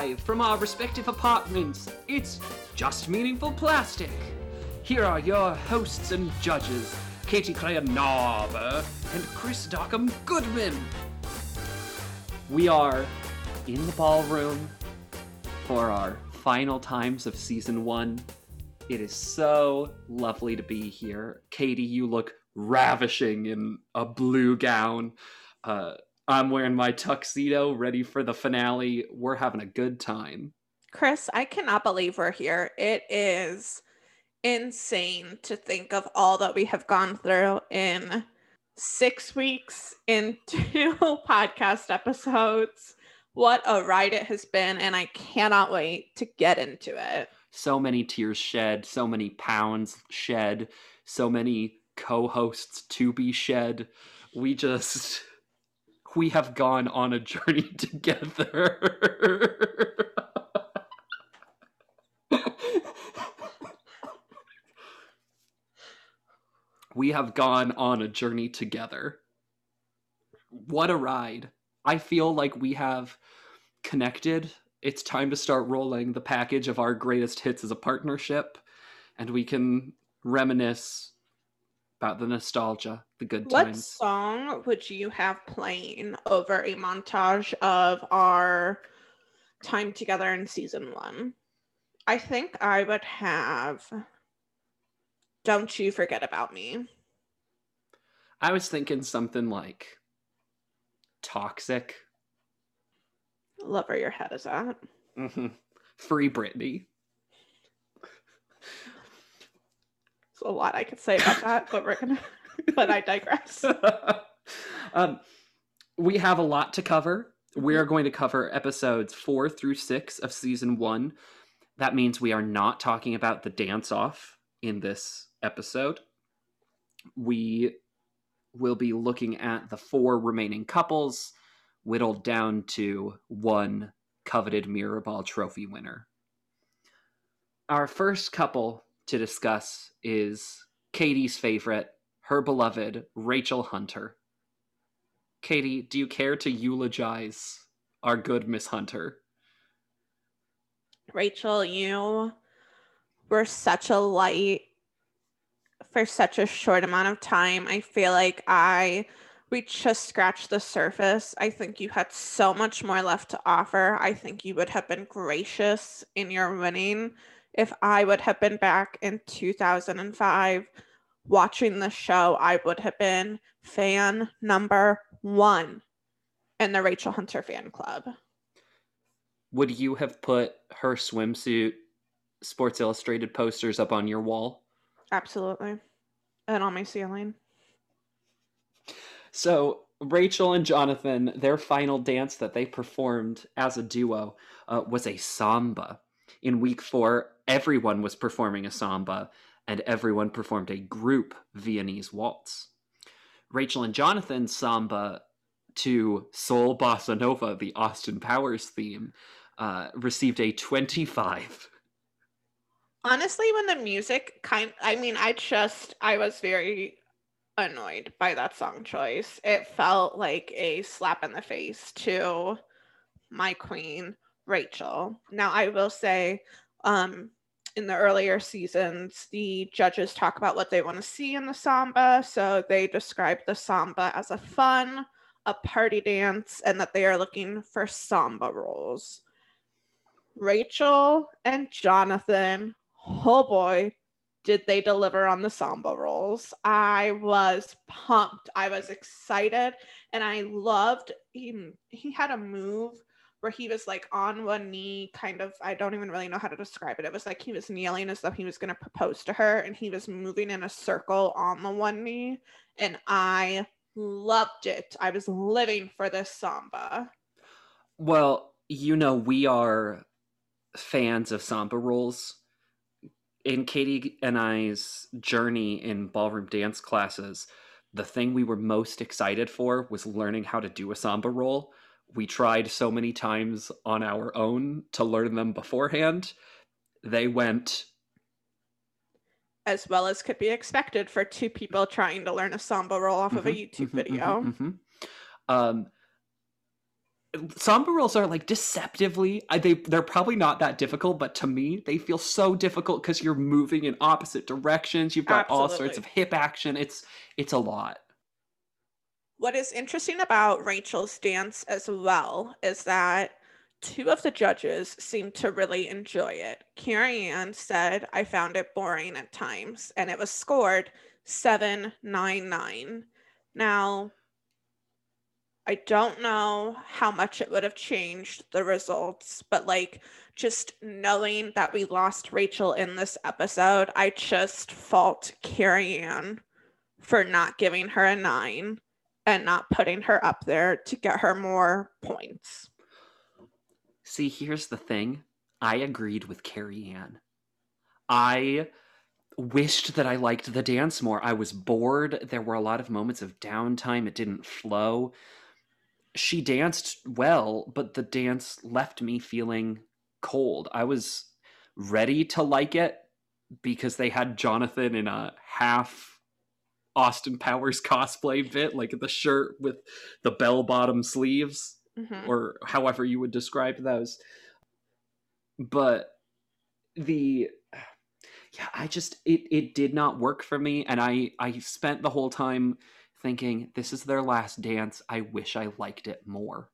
live from our respective apartments. It's Just Meaningful Plastic. Here are your hosts and judges, Katie Claire Narber and Chris Dockham Goodman. We are in the ballroom for our final times of season one. It is so lovely to be here. Katie, you look ravishing in a blue gown. Uh, I'm wearing my tuxedo, ready for the finale. We're having a good time. Chris, I cannot believe we're here. It is insane to think of all that we have gone through in six weeks in two podcast episodes. What a ride it has been, and I cannot wait to get into it. So many tears shed, so many pounds shed, so many co hosts to be shed. We just we have gone on a journey together. we have gone on a journey together. What a ride. I feel like we have connected. It's time to start rolling the package of our greatest hits as a partnership, and we can reminisce about the nostalgia, the good What times. What song would you have playing over a montage of our time together in season one? I think I would have Don't You Forget About Me. I was thinking something like toxic. Love where your head is at. Mm-hmm. Free Britney. A lot I could say about that, but we're gonna but I digress. um, we have a lot to cover. We are going to cover episodes four through six of season one. That means we are not talking about the dance off in this episode. We will be looking at the four remaining couples, whittled down to one coveted Mirror Ball trophy winner. Our first couple to discuss is Katie's favorite, her beloved Rachel Hunter. Katie, do you care to eulogize our good Miss Hunter? Rachel, you were such a light for such a short amount of time. I feel like I we just scratched the surface. I think you had so much more left to offer. I think you would have been gracious in your winning if I would have been back in 2005 watching the show. I would have been fan number 1 in the Rachel Hunter fan club. Would you have put her swimsuit Sports Illustrated posters up on your wall? Absolutely. And on my ceiling. So, Rachel and Jonathan, their final dance that they performed as a duo uh, was a samba. In week four, everyone was performing a samba, and everyone performed a group Viennese waltz. Rachel and Jonathan's samba to Soul Bossa Nova, the Austin Powers theme, uh, received a 25. Honestly, when the music kind I mean, I just I was very annoyed by that song choice. It felt like a slap in the face to my queen, Rachel. Now, I will say, um, in the earlier seasons, the judges talk about what they want to see in the samba. So they describe the samba as a fun, a party dance, and that they are looking for samba rolls. Rachel and Jonathan, oh boy, did they deliver on the samba rolls. I was pumped. I was excited and I loved he he had a move where he was like on one knee kind of I don't even really know how to describe it. It was like he was kneeling as though he was going to propose to her and he was moving in a circle on the one knee and I loved it. I was living for this samba. Well, you know, we are fans of samba rules. In Katie and I's journey in ballroom dance classes, the thing we were most excited for was learning how to do a samba roll. We tried so many times on our own to learn them beforehand. They went as well as could be expected for two people trying to learn a samba roll off of a Mhm, YouTube mhm, video. mhm, mhm. Um, samba rolls are like deceptively I, they they're probably not that difficult but to me they feel so difficult because you're moving in opposite directions you've got all sorts of hip action it's it's a lot What is interesting about Rachel's dance as well is that two of the judges seemed to really enjoy it. Carrie Ann said, I found it boring at times, and it was scored 799. Now, I don't know how much it would have changed the results, but like just knowing that we lost Rachel in this episode, I just fault Carrie Ann for not giving her a nine and not putting her up there to get her more points. See, here's the thing. I agreed with Carrie Ann. I wished that I liked the dance more. I was bored. There were a lot of moments of downtime. It didn't flow. She danced well, but the dance left me feeling cold. I was ready to like it because they had Jonathan in a half Austin Powers cosplay bit, like the shirt with the bell bottom sleeves Mhm. or however you would describe those. But the yeah, I just it it did not work for me and I I spent the whole time thinking this is their last dance. I wish I liked it more.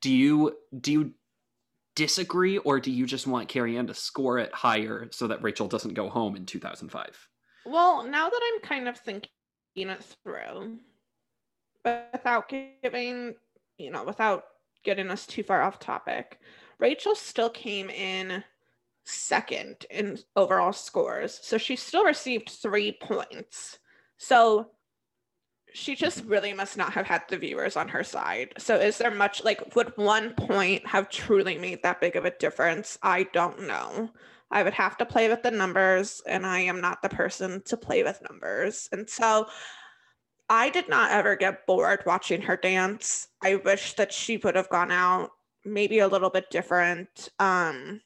Do you do you disagree or do you just want Carrie Ann to score it higher so that Rachel doesn't go home in 2005? Well, now that I'm kind of thinking it through, but without giving, you know, without getting us too far off topic, Rachel still came in second in overall scores. So she still received three points. So she just really must not have had the viewers on her side. So is there much like would one point have truly made that big of a difference? I don't know. I would have to play with the numbers, and I am not the person to play with numbers. And so I did not ever get bored watching her dance. I wish that she would have gone out maybe a little bit different. Um,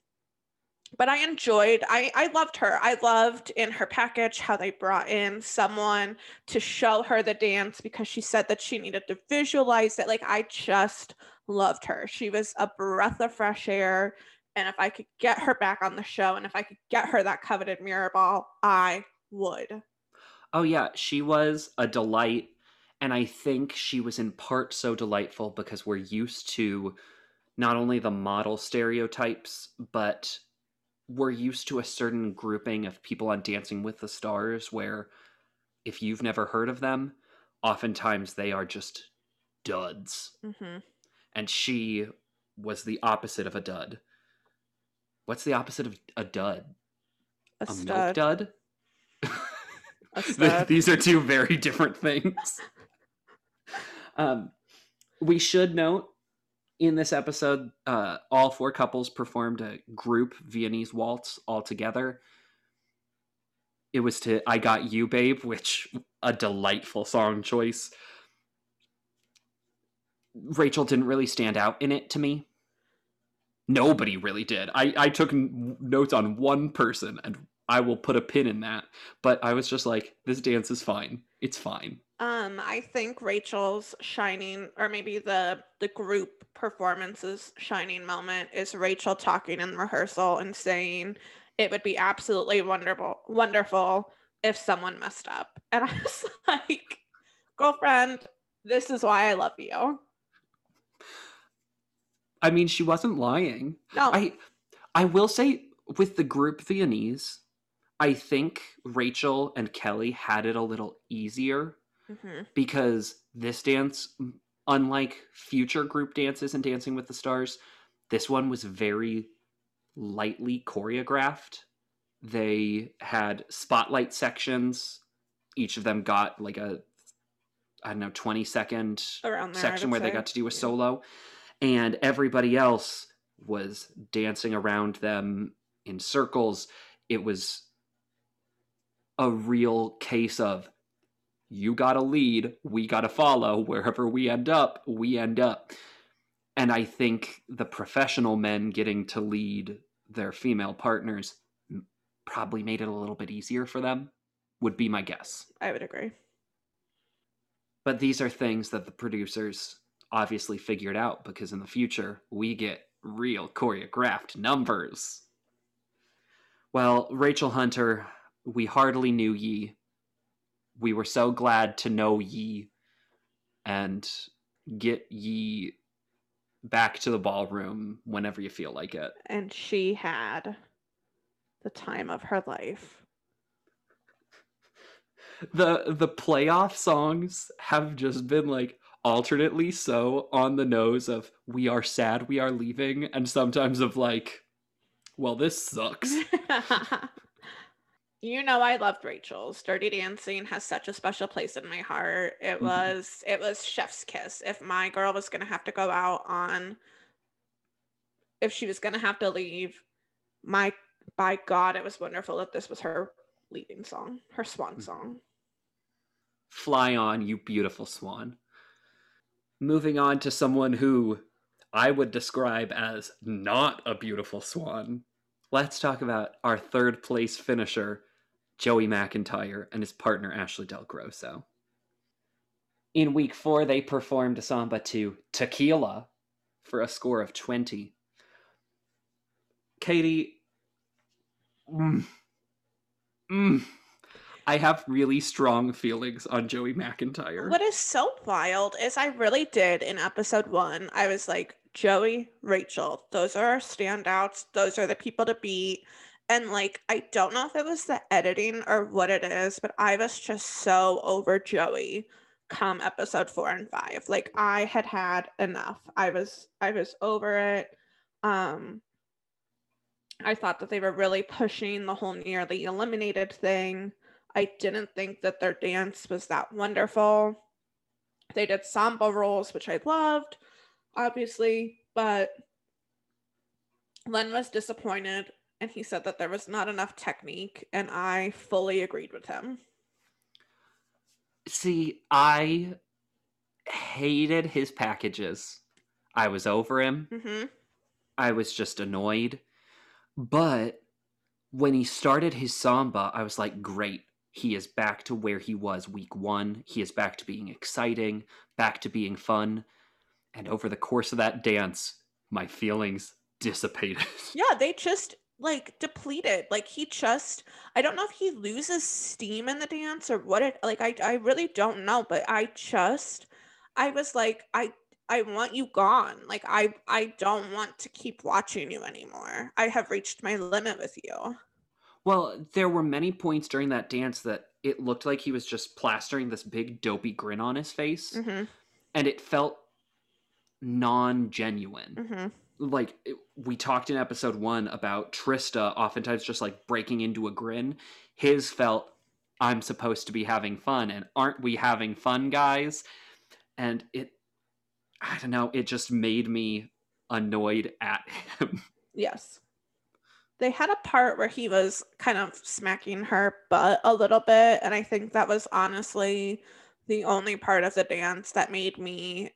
but I enjoyed, I, I loved her. I loved in her package how they brought in someone to show her the dance because she said that she needed to visualize it. Like, I just loved her. She was a breath of fresh air. And if I could get her back on the show and if I could get her that coveted mirror ball, I would. Oh yeah, she was a delight and I think she was in part so delightful because we're used to not only the model stereotypes but we're used to a certain grouping of people on Dancing with the Stars where if you've never heard of them, oftentimes they are just duds. Mm-hmm. And she was the opposite of a dud. What's the opposite of a dud? A, A milk stud. dud? A stud. These are two very different things. um, we should note in this episode, uh, all four couples performed a group Viennese waltz all together. It was to "I Got You, Babe," which a delightful song choice. Rachel didn't really stand out in it to me. Nobody really did. I, I took n- notes on one person, and I will put a pin in that. But I was just like, this dance is fine. It's fine. Um, I think Rachel's shining, or maybe the the group performance's shining moment is Rachel talking in rehearsal and saying it would be absolutely wonderful, wonderful if someone messed up. And I was like, girlfriend, this is why I love you. I mean, she wasn't lying. No, I I will say with the group Viennese, I think Rachel and Kelly had it a little easier Mhm. because this dance, unlike future group dances and Dancing with the Stars, this one was very lightly choreographed. They had spotlight sections. Each of them got like a, I don't know, 20 second around there. Section where they got to do a Yeah. solo. And everybody else was dancing around them in circles. It was a real case of you got to lead, we got to follow. Wherever we end up, we end up. And I think the professional men getting to lead their female partners probably made it a little bit easier for them, would be my guess. I would agree. But these are things that the producers obviously figured out because in the future we get real choreographed numbers. Well, Rachel Hunter, we hardly knew ye. We were so glad to know ye and get ye back to the ballroom whenever you feel like it. And she had the time of her life. The the playoff songs have just been like alternately so on the nose of we are sad we are leaving and sometimes of like well this sucks. you know I loved Rachel's. Dirty Dancing has such a special place in my heart. It Mhm. was it was chef's kiss. If my girl was going to have to go out on if she was going to have to leave, my by god it was wonderful that this was her leaving song, her swan Mhm. song. Fly on, you beautiful swan. Moving on to someone who I would describe as not a beautiful swan. Let's talk about our third place finisher, Joey McIntyre, and his partner, Ashley Del Grosso. In week four, they performed a samba to Tequila for a score of 20. Katie, mm, mm, I have really strong feelings on Joey McIntyre. What is so wild is I really did in episode one. I was like, Joey, Rachel, those are our standouts. Those are the people to beat. And like, I don't know if it was the editing or what it is, but I was just so over Joey come episode four and five. Like, I had had enough. I was, I was over it. Um, I thought that they were really pushing the whole nearly eliminated thing. I didn't think that their dance was that wonderful. They did samba rolls, which I loved, obviously, but Len was disappointed and he said that there was not enough technique, and I fully agreed with him. See, I hated his packages. I was over him. hmm I was just annoyed. But when he started his samba, I was like, great. He is back to where he was week one. He is back to being exciting, back to being fun. And over the course of that dance, my feelings dissipated. Yeah, they just like depleted. Like he just, I don't know if he loses steam in the dance or what it, like, I, I really don't know, but I just, I was like, I, I want you gone. Like I, I don't want to keep watching you anymore. I have reached my limit with you. Well, there were many points during that dance that it looked like he was just plastering this big dopey grin on his face, hmm and it felt non genuine. hmm like it- we talked in episode one about Trista oftentimes just like breaking into a grin. His felt I'm supposed to be having fun, and aren't we having fun, guys? And it, I don't know, it just made me annoyed at him. Yes. They had a part where he was kind of smacking her butt a little bit. And I think that was honestly the only part of the dance that made me.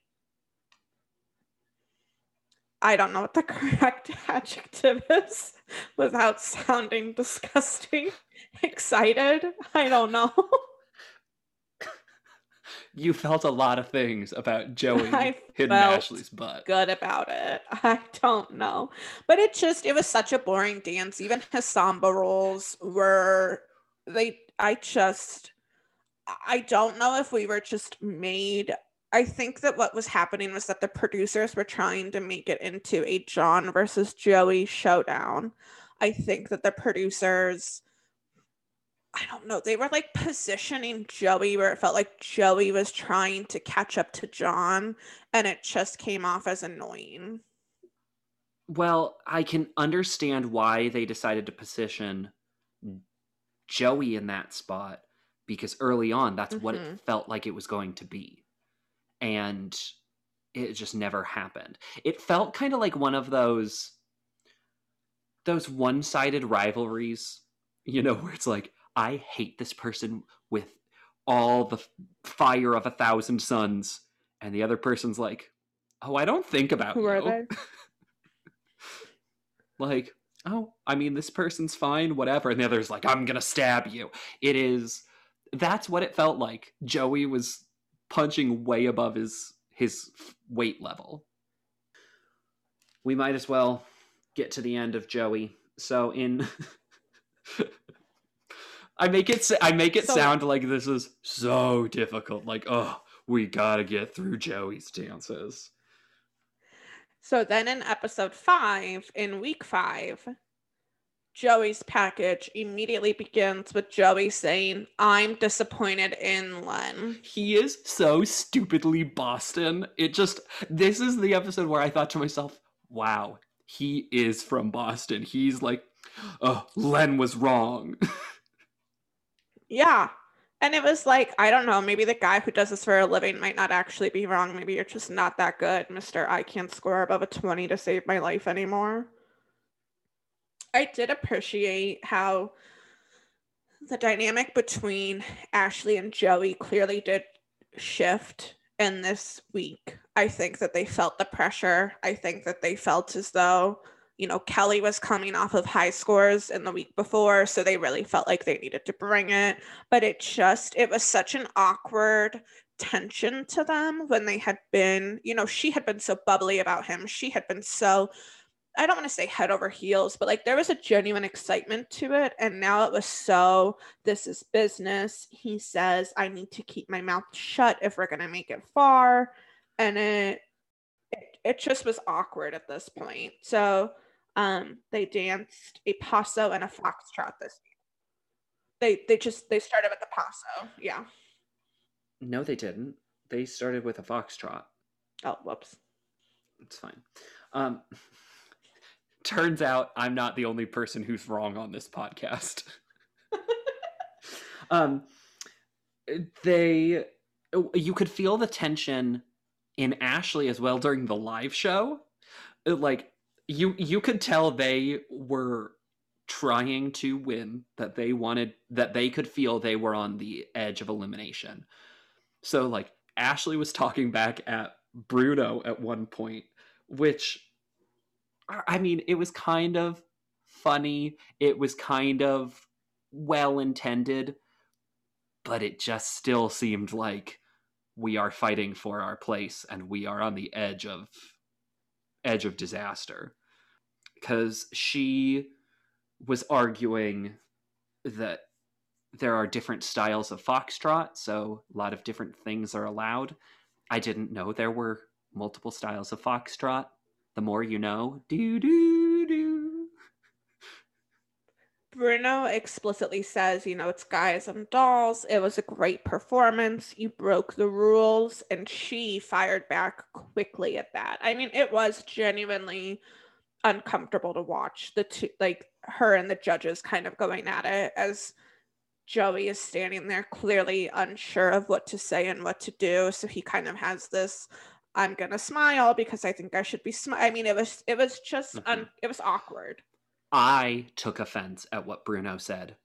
I don't know what the correct adjective is without sounding disgusting. Excited? I don't know. You felt a lot of things about Joey I hitting felt Ashley's butt. good about it. I don't know. But it just it was such a boring dance. Even his samba rolls were they I just I don't know if we were just made I think that what was happening was that the producers were trying to make it into a John versus Joey showdown. I think that the producers I don't know. They were like positioning Joey where it felt like Joey was trying to catch up to John and it just came off as annoying. Well, I can understand why they decided to position Joey in that spot because early on, that's what it Mhm. felt like it was going to be. And it just never happened. It felt kind of like one of those those one-sided rivalries, you know, where it's like I hate this person with all the fire of a thousand suns and the other person's like, "Oh, I don't think about Who you." are they? like, oh, I mean, this person's fine, whatever. And the other's like, I'm gonna stab you. It is. That's what it felt like. Joey was punching way above his his weight level. We might as well get to the end of Joey. So in I make it I make it So- sound like this is so difficult. Like, oh, we gotta get through Joey's dances. So then in episode five, in week five, Joey's package immediately begins with Joey saying, I'm disappointed in Len. He is so stupidly Boston. It just this is the episode where I thought to myself, wow, he is from Boston. He's like, oh, Len was wrong. Yeah. And it was like, I don't know, maybe the guy who does this for a living might not actually be wrong. Maybe you're just not that good, Mr. I can't score above a 20 to save my life anymore. I did appreciate how the dynamic between Ashley and Joey clearly did shift in this week. I think that they felt the pressure. I think that they felt as though, you know, Kelly was coming off of high scores in the week before, so they really felt like they needed to bring it. But it just, it was such an awkward tension to them when they had been, you know, she had been so bubbly about him. She had been so I don't want to say head over heels, but like there was a genuine excitement to it. And now it was so, this is business. He says, I need to keep my mouth shut if we're going to make it far. And it, it, just was awkward at this point. So um, they danced a paso and a foxtrot this year. They, they just, they started with the paso. Yeah. no, they didn't. They started with a foxtrot. Oh, whoops. It's fine. Um turns out I'm not the only person who's wrong on this podcast. um they you could feel the tension in Ashley as well during the live show. Uh, like you you could tell they were trying to win that they wanted that they could feel they were on the edge of elimination. So like Ashley was talking back at Bruno at one point which I mean, it was kind of funny. It was kind of well intended, but it just still seemed like we are fighting for our place and we are on the edge of edge of disaster because she was arguing that there are different styles of foxtrot so a lot of different things are allowed i didn't know there were multiple styles of foxtrot the more you know. Do do. Bruno explicitly says, you know, it's guys and dolls. It was a great performance. You broke the rules. And she fired back quickly at that. I mean, it was genuinely uncomfortable to watch the two, like her and the judges kind of going at it as Joey is standing there clearly unsure of what to say and what to do. So he kind of has this I'm gonna smile because I think I should be smile. I mean, it was it was just mm-hmm. un- it was awkward. I took offense at what Bruno said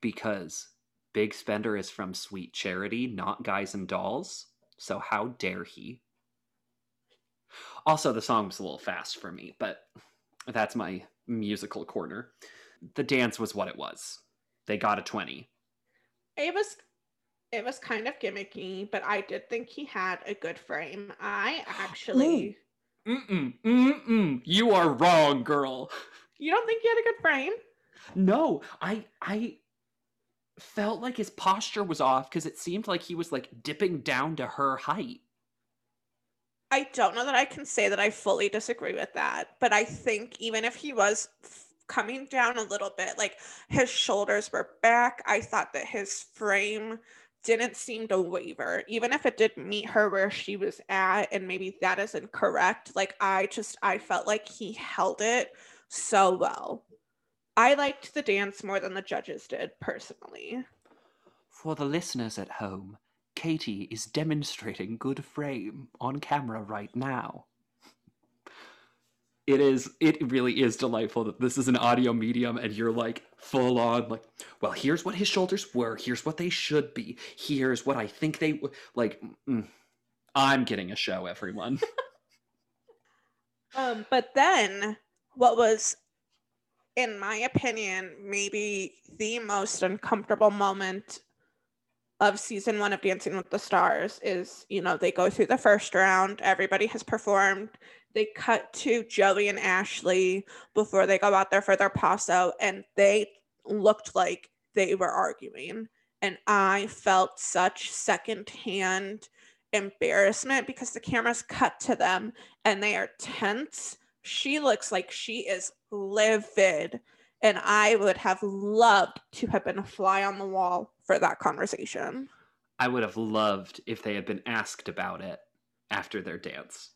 because Big Spender is from Sweet Charity, not Guys and Dolls. So how dare he? Also, the song was a little fast for me, but that's my musical corner. The dance was what it was. They got a 20. It was it was kind of gimmicky, but I did think he had a good frame. I actually Mm-mm, mm-mm. You are wrong, girl. You don't think he had a good frame? No, I I felt like his posture was off because it seemed like he was like dipping down to her height. I don't know that I can say that I fully disagree with that, but I think even if he was f- coming down a little bit, like his shoulders were back, I thought that his frame didn't seem to waver, even if it did meet her where she was at, and maybe that isn't correct. Like, I just, I felt like he held it so well. I liked the dance more than the judges did, personally. For the listeners at home, Katie is demonstrating good frame on camera right now. It is it really is delightful that this is an audio medium and you're like full on like well here's what his shoulders were here's what they should be here's what I think they w-. like mm, I'm getting a show everyone. Um, but then what was, in my opinion, maybe the most uncomfortable moment of season one of Dancing with the Stars is, you know, they go through the first round, everybody has performed. They cut to Joey and Ashley before they go out there for their paso, and they looked like they were arguing. And I felt such secondhand embarrassment because the cameras cut to them and they are tense. She looks like she is livid. And I would have loved to have been a fly on the wall for that conversation. I would have loved if they had been asked about it after their dance.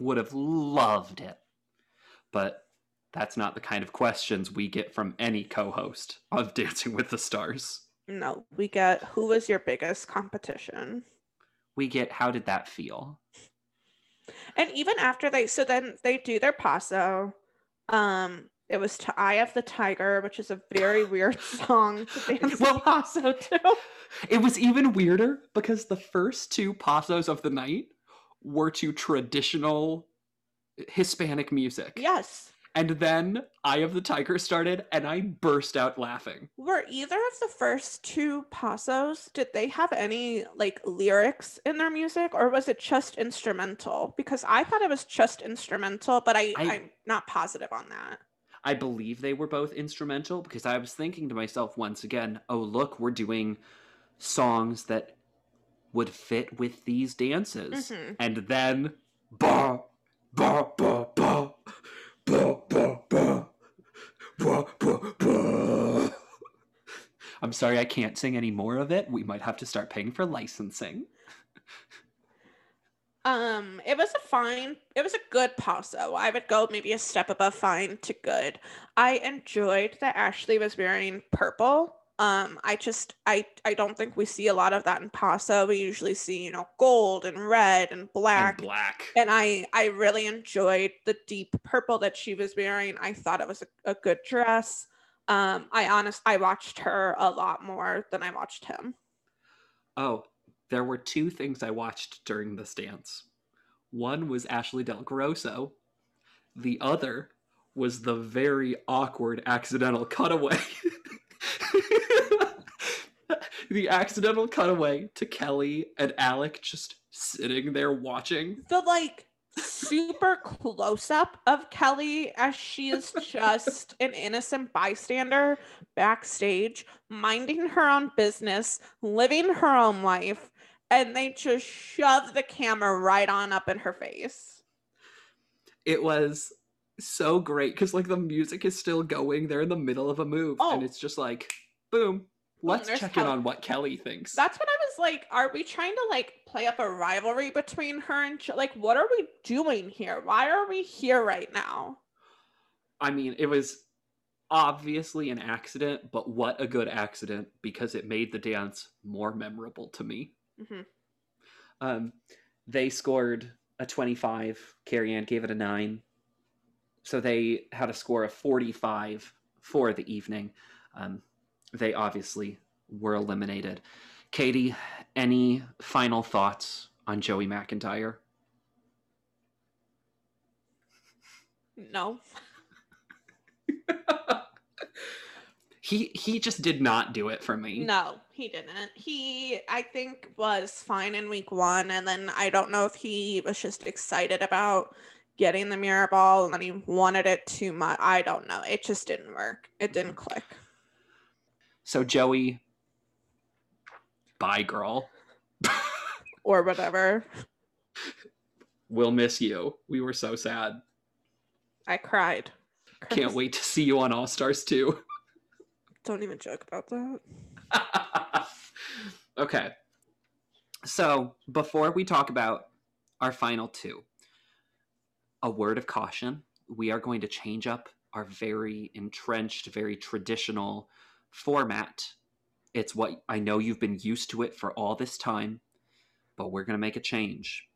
Would have loved it. But that's not the kind of questions we get from any co host of Dancing with the Stars. No, we get who was your biggest competition? We get how did that feel? And even after they, so then they do their paso. Um, it was to Eye of the Tiger, which is a very weird song to dance well, paso to. It was even weirder because the first two pasos of the night were to traditional Hispanic music. Yes. And then Eye of the Tiger started, and I burst out laughing. Were either of the first two pasos, did they have any like lyrics in their music, or was it just instrumental? Because I thought it was just instrumental, but I, I I'm not positive on that. I believe they were both instrumental because I was thinking to myself once again, oh, look, we're doing songs that would fit with these dances. Mm-hmm. And then, ba, ba, ba, I'm sorry, I can't sing any more of it. We might have to start paying for licensing. Um, it was a fine, it was a good paso. I would go maybe a step above fine to good. I enjoyed that Ashley was wearing purple. Um, I just I I don't think we see a lot of that in paso. We usually see, you know, gold and red and black. And black. And I I really enjoyed the deep purple that she was wearing. I thought it was a, a good dress. Um, I honest I watched her a lot more than I watched him. Oh, there were two things I watched during this dance. One was Ashley Del Grosso. The other was the very awkward accidental cutaway. the accidental cutaway to Kelly and Alec just sitting there watching. The like super close up of Kelly as she is just an innocent bystander backstage, minding her own business, living her own life, and they just shove the camera right on up in her face. It was so great because like the music is still going. They're in the middle of a move, oh. and it's just like, boom. Let's check Kelly. in on what Kelly thinks. That's what I was like. Are we trying to like play up a rivalry between her and like what are we doing here? Why are we here right now? I mean, it was obviously an accident, but what a good accident because it made the dance more memorable to me. Mm-hmm. Um, they scored a 25. Carrie Ann gave it a 9. So they had a score of 45 for the evening. Um, they obviously were eliminated. Katie, any final thoughts on Joey McIntyre? No. he he just did not do it for me. No, he didn't. He I think was fine in week 1 and then I don't know if he was just excited about getting the mirror ball and then he wanted it too much. I don't know. It just didn't work. It didn't click. So Joey bye girl or whatever. We'll miss you. We were so sad. I cried. Can't wait to see you on All Stars 2. Don't even joke about that. okay. So, before we talk about our final two, a word of caution. We are going to change up our very entrenched, very traditional format. It's what I know you've been used to it for all this time, but we're going to make a change.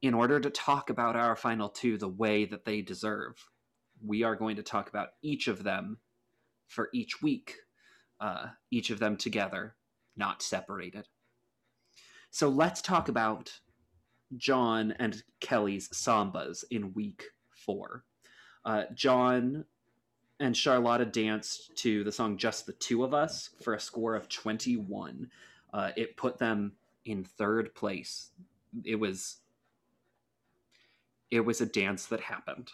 In order to talk about our final two the way that they deserve, we are going to talk about each of them for each week, uh, each of them together, not separated. So let's talk about John and Kelly's sambas in week four. Uh, John and Charlotta danced to the song Just the Two of Us for a score of 21. Uh, it put them in third place. It was it was a dance that happened.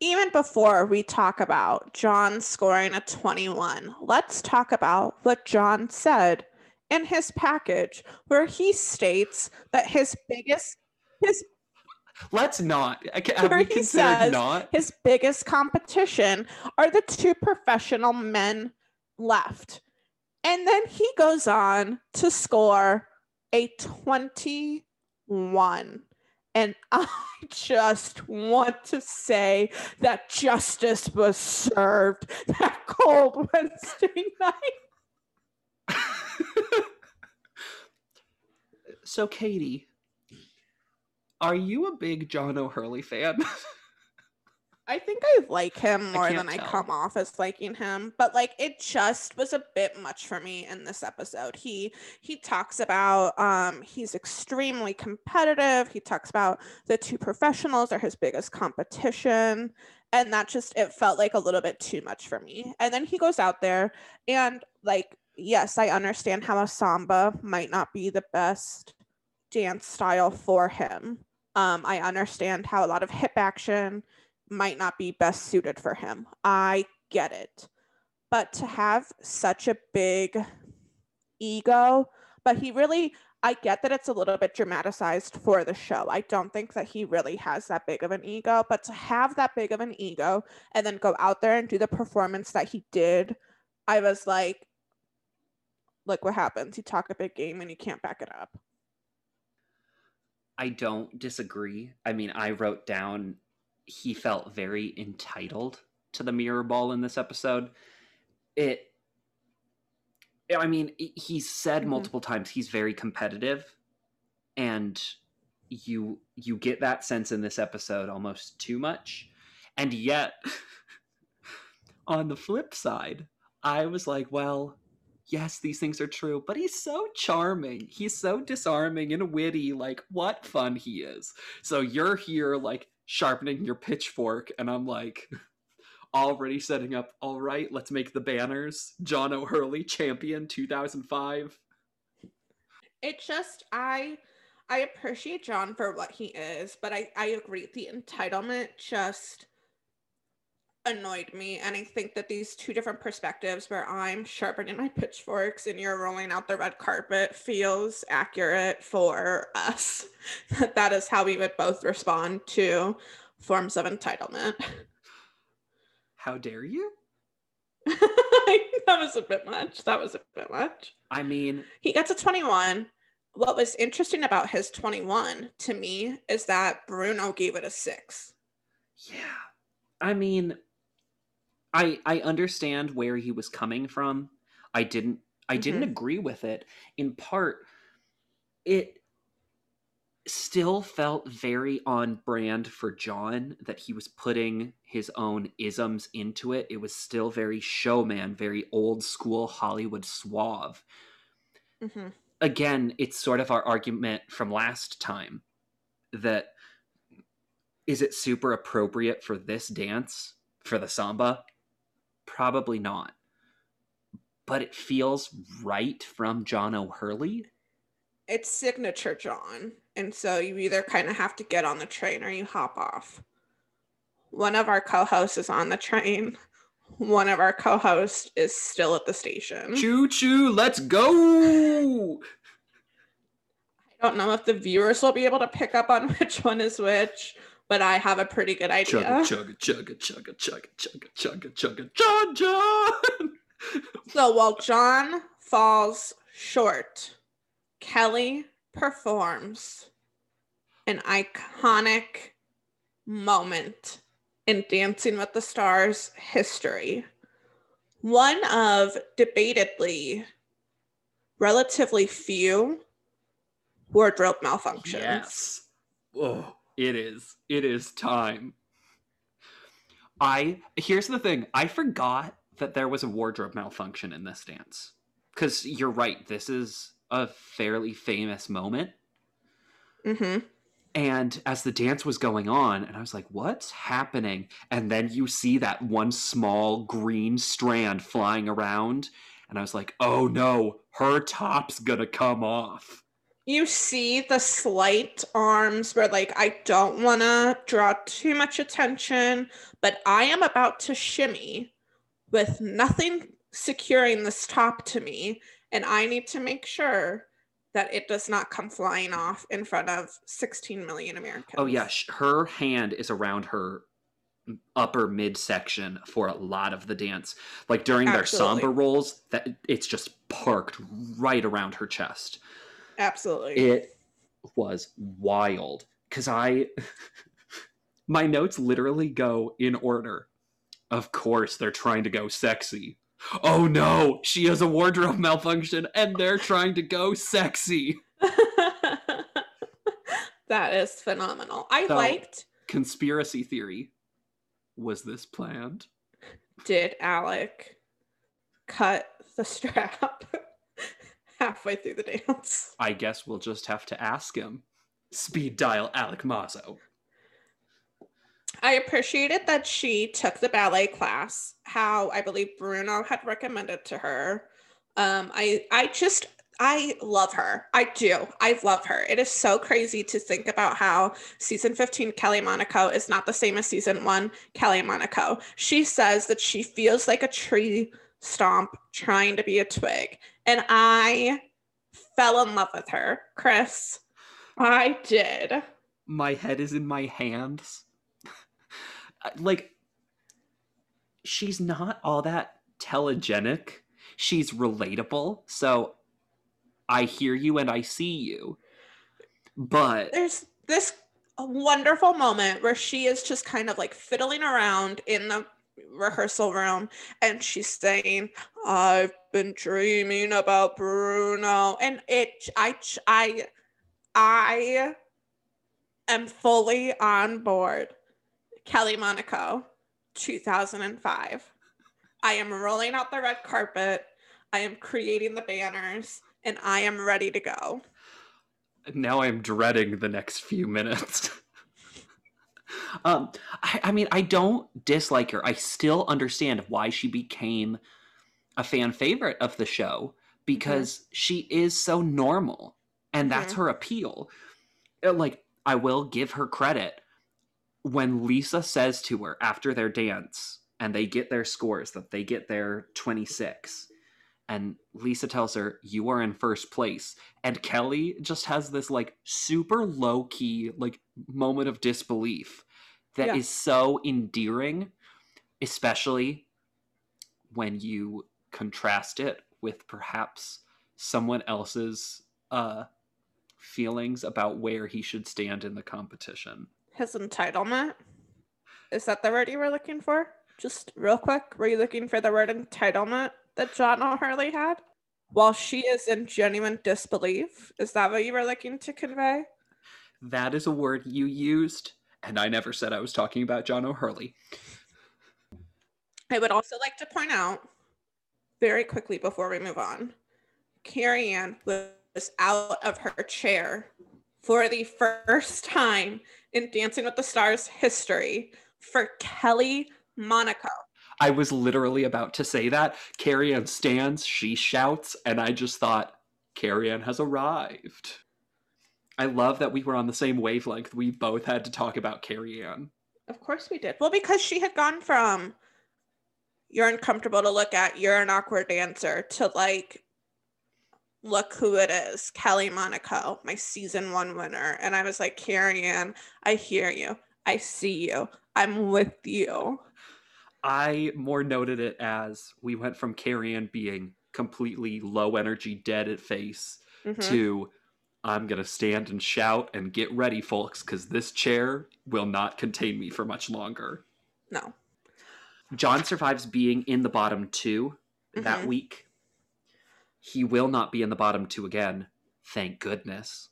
Even before we talk about John scoring a 21, let's talk about what John said in his package where he states that his biggest his Let's not. Have Where he says not? his biggest competition are the two professional men left. And then he goes on to score a 21. And I just want to say that justice was served that cold Wednesday night. so, Katie, are you a big John O'Hurley fan? I think I like him more can't than I come off as liking him, but like it just was a bit much for me in this episode. He he talks about um he's extremely competitive. He talks about the two professionals are his biggest competition and that just it felt like a little bit too much for me. And then he goes out there and like yes, I understand how a samba might not be the best dance style for him. Um I understand how a lot of hip action might not be best suited for him. I get it. But to have such a big ego, but he really, I get that it's a little bit dramatized for the show. I don't think that he really has that big of an ego, but to have that big of an ego and then go out there and do the performance that he did, I was like, look what happens. You talk a big game and you can't back it up. I don't disagree. I mean, I wrote down he felt very entitled to the mirror ball in this episode. It I mean, he said Mhm. multiple times he's very competitive and you you get that sense in this episode almost too much. And yet on the flip side, I was like, well, yes, these things are true, but he's so charming. He's so disarming and witty. Like, what fun he is. So you're here, like, sharpening your pitchfork, and I'm like, already setting up, all right, let's make the banners. John O'Hurley, champion 2005. it just i i appreciate john for what he is but i i agree the entitlement just annoyed me and i think that these two different perspectives where i'm sharpening my pitchforks and you're rolling out the red carpet feels accurate for us that that is how we would both respond to forms of entitlement How dare you? that was a bit much that was a bit much I mean, he gets a 21. What was interesting about his 21 to me is that Bruno gave it a six. yeah. I mean, I I understand where he was coming from. I didn't I didn't Mhm. agree with it. In part, it still felt very on brand for John that he was putting his own isms into it. It was still very showman, very old school Hollywood suave. Mm-hmm. Again, it's sort of our argument from last time that is it super appropriate for this dance for the samba? Probably not. But it feels right from John O'Hurley. It's signature John. And so you either kind of have to get on the train or you hop off. One of our co hosts is on the train, one of our co hosts is still at the station. Choo choo, let's go! I don't know if the viewers will be able to pick up on which one is which, but I have a pretty good idea. Chugga chugga chugga chugga chugga chugga chugga chugga John John. So while John falls short, Kelly performs an iconic moment in Dancing with the Stars history. One of debatedly relatively few wardrobe malfunctions. Yes. Oh, it is. It is time. I here's the thing. I forgot that there was a wardrobe malfunction in this dance. Cuz you're right. This is a fairly famous moment. hmm And as the dance was going on, and I was like, what's happening? And then you see that one small green strand flying around. And I was like, oh no, her top's gonna come off. You see the slight arms where, like, I don't want to draw too much attention, but I am about to shimmy with nothing securing this top to me. And I need to make sure that it does not come flying off in front of 16 million Americans. Oh yeah, her hand is around her upper midsection for a lot of the dance. Like during their Absolutely. samba rolls, that it's just parked right around her chest. Absolutely. It was wild cuz I my notes literally go in order. Of course, they're trying to go sexy. Oh no, she has a wardrobe malfunction and they're trying to go sexy. that is phenomenal. I So- liked Conspiracy theory. Was this planned? did Alec cut the strap halfway through the dance. I guess we'll just have to ask him. Speed dial Alec Mazo. I appreciated that she took the ballet class, how I believe Bruno had recommended to her. Um, I I just I love her. I do. I love her. It is so crazy to think about how season 15 Kelly Monaco is not the same as season 1 Kelly Monaco. She says that she feels like a tree stomp trying to be a twig. And I fell in love with her. Chris, I did. My head is in my hands. like, she's not all that telegenic. She's relatable. So I hear you and I see you. But there's this wonderful moment where she is just kind of like fiddling around in the rehearsal room and she's saying i've been dreaming about bruno and it i i i am fully on board. Kelly monaco 2005 i am rolling out the red carpet. I am creating the banners and i am ready to go. Now I'm dreading the next few minutes. um, I, I mean, I don't dislike her. I still understand why she became a fan favorite of the show because she is so normal, and that's Mhm. her appeal. Uh, Like, I will give her credit when Lisa says to her after their dance and they get their scores that they get their 26 and Lisa tells her you are in first place and Kelly just has this like super low key like moment of disbelief that is Yeah. so endearing especially when you contrast it with perhaps someone else's uh feelings about where he should stand in the competition his entitlement. Is that the word you were looking for? Just real quick, were you looking for the word entitlement that John O'Hurley had? While she is in genuine disbelief, is that what you were looking to convey? that is a word you used and I never said I was talking about John O'Hurley I would also like to point out very quickly before we move on Carrie Ann was out of her chair for the first time in Dancing with the Stars history for Kelly Monaco. I was literally about to say that. Carrie Ann stands, she shouts, and I just thought, Carrie Ann has arrived. I love that we were on the same wavelength. We both had to talk about Carrie Ann. Of course we did. Well, because she had gone from you're uncomfortable to look at, you're an awkward dancer, to like, look who it is, Kelly Monaco, my season one winner. And I was like, Carrie Ann, I hear you. I see you. I'm with you. I more noted it as we went from Carrie Ann being completely low energy, dead at face, Mhm. to I'm going to stand and shout and get ready, folks, because this chair will not contain me for much longer. No. John survives being in the bottom two that Mhm. week. He will not be in the bottom two again. Thank goodness.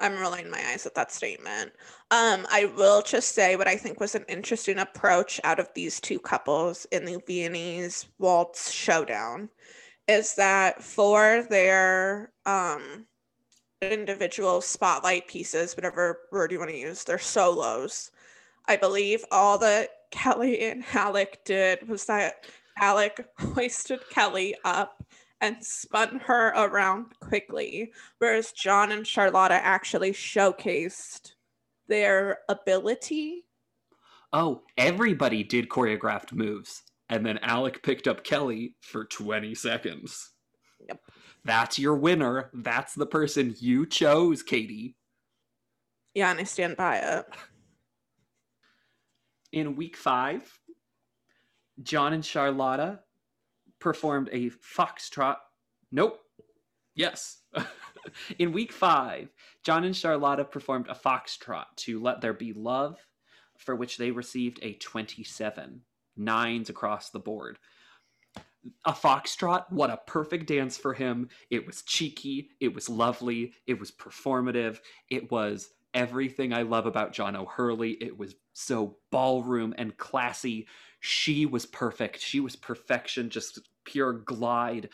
I'm rolling my eyes at that statement. Um, I will just say what I think was an interesting approach out of these two couples in the Viennese waltz showdown is that for their um individual spotlight pieces, whatever word you want to use, their solos. I believe all that Kelly and Alec did was that Alec hoisted Kelly up and spun her around quickly, whereas John and Charlotta actually showcased their ability. Oh, everybody did choreographed moves, and then Alec picked up Kelly for 20 seconds. Yep. That's your winner. That's the person you chose, Katie. Yeah, and I stand by it. In week five, John and Charlotta performed a foxtrot. Nope. Yes. In week five, John and Charlotta performed a foxtrot to Let There Be Love, for which they received a 27, nines across the board. A foxtrot, what a perfect dance for him. It was cheeky, it was lovely, it was performative, it was everything I love about John O'Hurley. It was so ballroom and classy. She was perfect. She was perfection, just pure glide.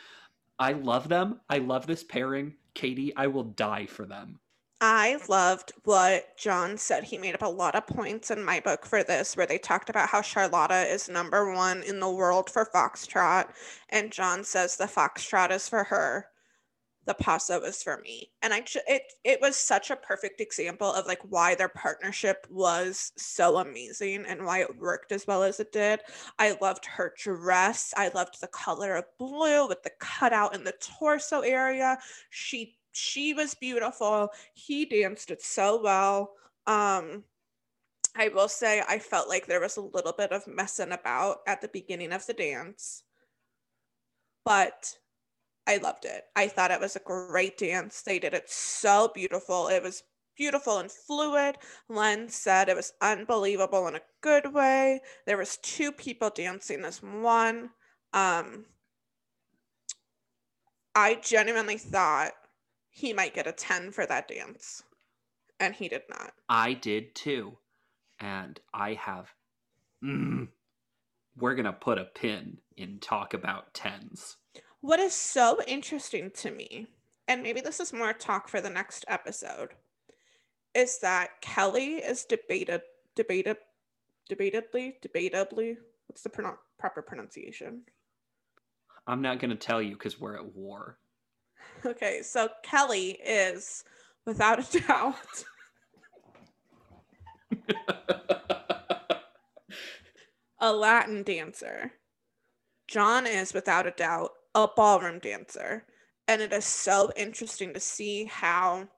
I love them. I love this pairing. Katie, I will die for them. I loved what John said. He made up a lot of points in my book for this, where they talked about how Charlotta is number one in the world for Foxtrot. And John says the Foxtrot is for her the paso was for me. And i it it was such a perfect example of like why their partnership was so amazing and why it worked as well as it did. I loved her dress. I loved the color of blue with the cutout in the torso area. She she was beautiful. He danced it so well. Um i will say i felt like there was a little bit of messing about at the beginning of the dance. But I loved it. I thought it was a great dance. They did it so beautiful. It was beautiful and fluid. Len said it was unbelievable in a good way. There was two people dancing as one. Um, I genuinely thought he might get a 10 for that dance. And he did not. I did too. And I have. Mm, we're going to put a pin in talk about tens. What is so interesting to me, and maybe this is more talk for the next episode, is that Kelly is debated, debated, debatedly, debatably. What's the pro- proper pronunciation? I'm not going to tell you because we're at war. Okay, so Kelly is, without a doubt, a Latin dancer. John is, without a doubt, a ballroom dancer. And it is so interesting to see how,